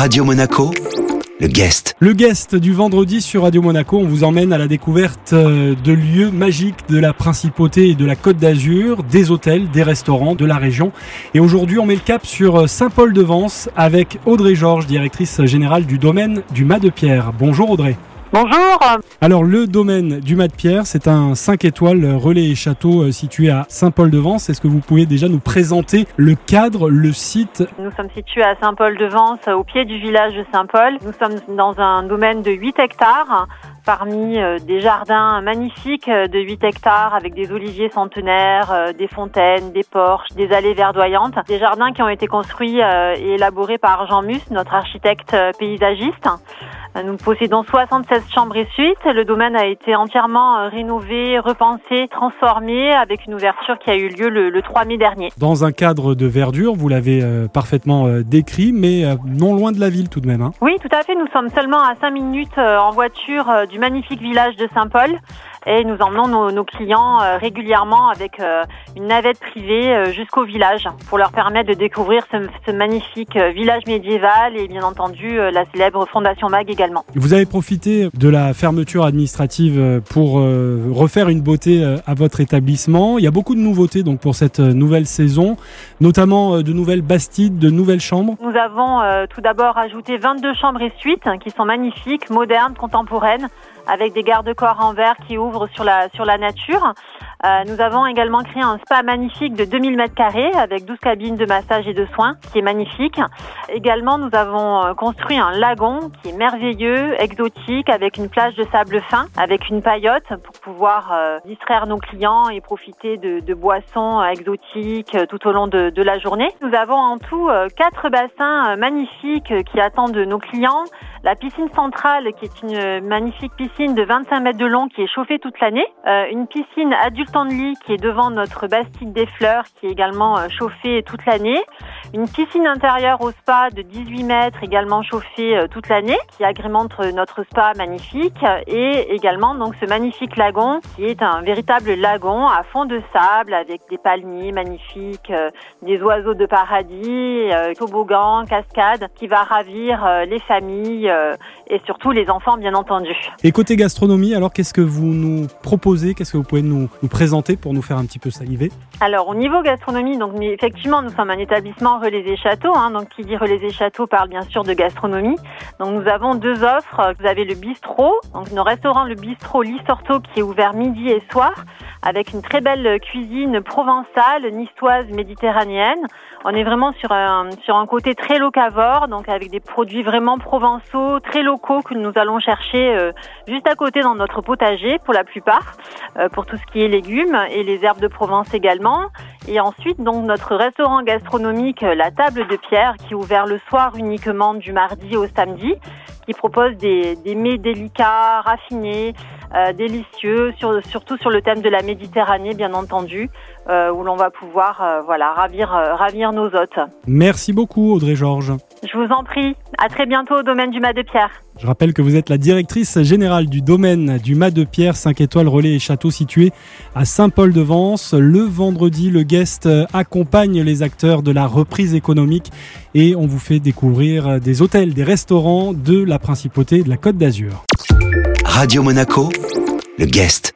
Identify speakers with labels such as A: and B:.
A: Radio Monaco, le guest.
B: Le guest du vendredi sur Radio Monaco, on vous emmène à la découverte euh, de lieux magiques de la principauté et de la Côte d'Azur, des hôtels, des restaurants de la région. Et aujourd'hui, on met le cap sur Saint-Paul-de-Vence avec Audrey Georges, directrice générale du domaine du Mas de Pierre. Bonjour Audrey.
C: Bonjour.
B: Alors le domaine du Mat de Pierre, c'est un 5 étoiles relais et château euh, situé à Saint-Paul-de-Vence. Est-ce que vous pouvez déjà nous présenter le cadre, le site?
C: Nous sommes situés à Saint-Paul-de-Vence, au pied du village de Saint-Paul. Nous sommes dans un domaine de 8 hectares parmi euh, des jardins magnifiques euh, de 8 hectares avec des oliviers centenaires, des fontaines, des porches, des allées verdoyantes. Des jardins qui ont été construits et élaborés par Jean Mus, notre architecte paysagiste. Nous possédons 76 chambres et suites. Le domaine a été entièrement euh, rénové, repensé, transformé avec une ouverture qui a eu lieu le, 3 mai dernier.
B: Dans un cadre de verdure, vous l'avez euh, parfaitement euh, décrit, mais non loin de la ville tout de même. Hein.
C: Oui, tout à fait. Nous sommes seulement à 5 minutes en voiture du magnifique village de Saint-Paul et nous emmenons nos, clients euh, régulièrement avec euh, une navette privée euh, jusqu'au village pour leur permettre de découvrir ce, magnifique village médiéval et bien entendu la célèbre Fondation Mag également.
B: Vous avez profité de la fermeture administrative pour refaire une beauté à votre établissement. Il y a beaucoup de nouveautés donc pour cette nouvelle saison, notamment de nouvelles bastides, de nouvelles chambres.
C: Nous avons tout d'abord ajouté 22 chambres et suites hein, qui sont magnifiques, modernes, contemporaines avec des garde-corps en verre qui ouvrent sur la, sur la nature. Euh, nous avons également créé un spa magnifique de 2000 mètres carrés avec 12 cabines de massage et de soins qui est magnifique. Également, nous avons euh, construit un lagon qui est merveilleux, exotique, avec une plage de sable fin, avec une paillote pour pouvoir euh, distraire nos clients et profiter de, de boissons exotiques tout au long de, de, la journée. Nous avons en tout quatre bassins magnifiques qui attendent nos clients. La piscine centrale qui est une magnifique piscine de 25 mètres de long qui est chauffée toute l'année. une piscine adulte lit qui est devant notre Bastide des Fleurs qui est également euh, chauffée toute l'année. Une piscine intérieure au spa de 18 mètres également chauffée euh, toute l'année qui agrémente notre spa magnifique et également donc ce magnifique lagon qui est un véritable lagon à fond de sable avec des palmiers magnifiques, euh, des oiseaux de paradis, toboggans, cascades qui va ravir les familles et surtout les enfants bien entendu.
B: Et côté gastronomie, alors qu'est-ce que vous nous proposez? Qu'est-ce que vous pouvez nous, nous présenter pour nous faire un petit peu saliver?
C: Alors au niveau gastronomie, donc effectivement nous sommes un établissement relais et châteaux, hein, donc qui dit relais et châteaux parle bien sûr de gastronomie. Donc nous avons deux offres. Vous avez le bistrot, donc nos restaurants le bistrot Lissorto qui est ouvert midi et soir avec une très belle cuisine provençale, niçoise, méditerranéenne. On est vraiment sur un, sur un côté très locavore, donc avec des produits vraiment provençaux, très locaux que nous allons chercher euh, juste à côté dans notre potager pour la plupart, euh, pour tout ce qui est légumes et les herbes de Provence également. Et ensuite, donc notre restaurant gastronomique La Table de Pierre, qui est ouvert le soir uniquement du mardi au samedi, qui propose des, des mets délicats, raffinés, euh, délicieux, sur, surtout sur le thème de la Méditerranée, bien entendu, euh, où l'on va pouvoir euh, voilà ravir, ravir nos hôtes.
B: Merci beaucoup, Audrey Georges.
C: Je vous en prie. À très bientôt au domaine du Mas de Pierre.
B: Je rappelle que vous êtes la directrice générale du domaine du Mas de Pierre, 5 étoiles relais et château situé à Saint-Paul-de-Vence. Le vendredi, le guest accompagne les acteurs de la reprise économique et on vous fait découvrir des hôtels, des restaurants de la principauté de la Côte d'Azur.
A: Radio Monaco, le guest.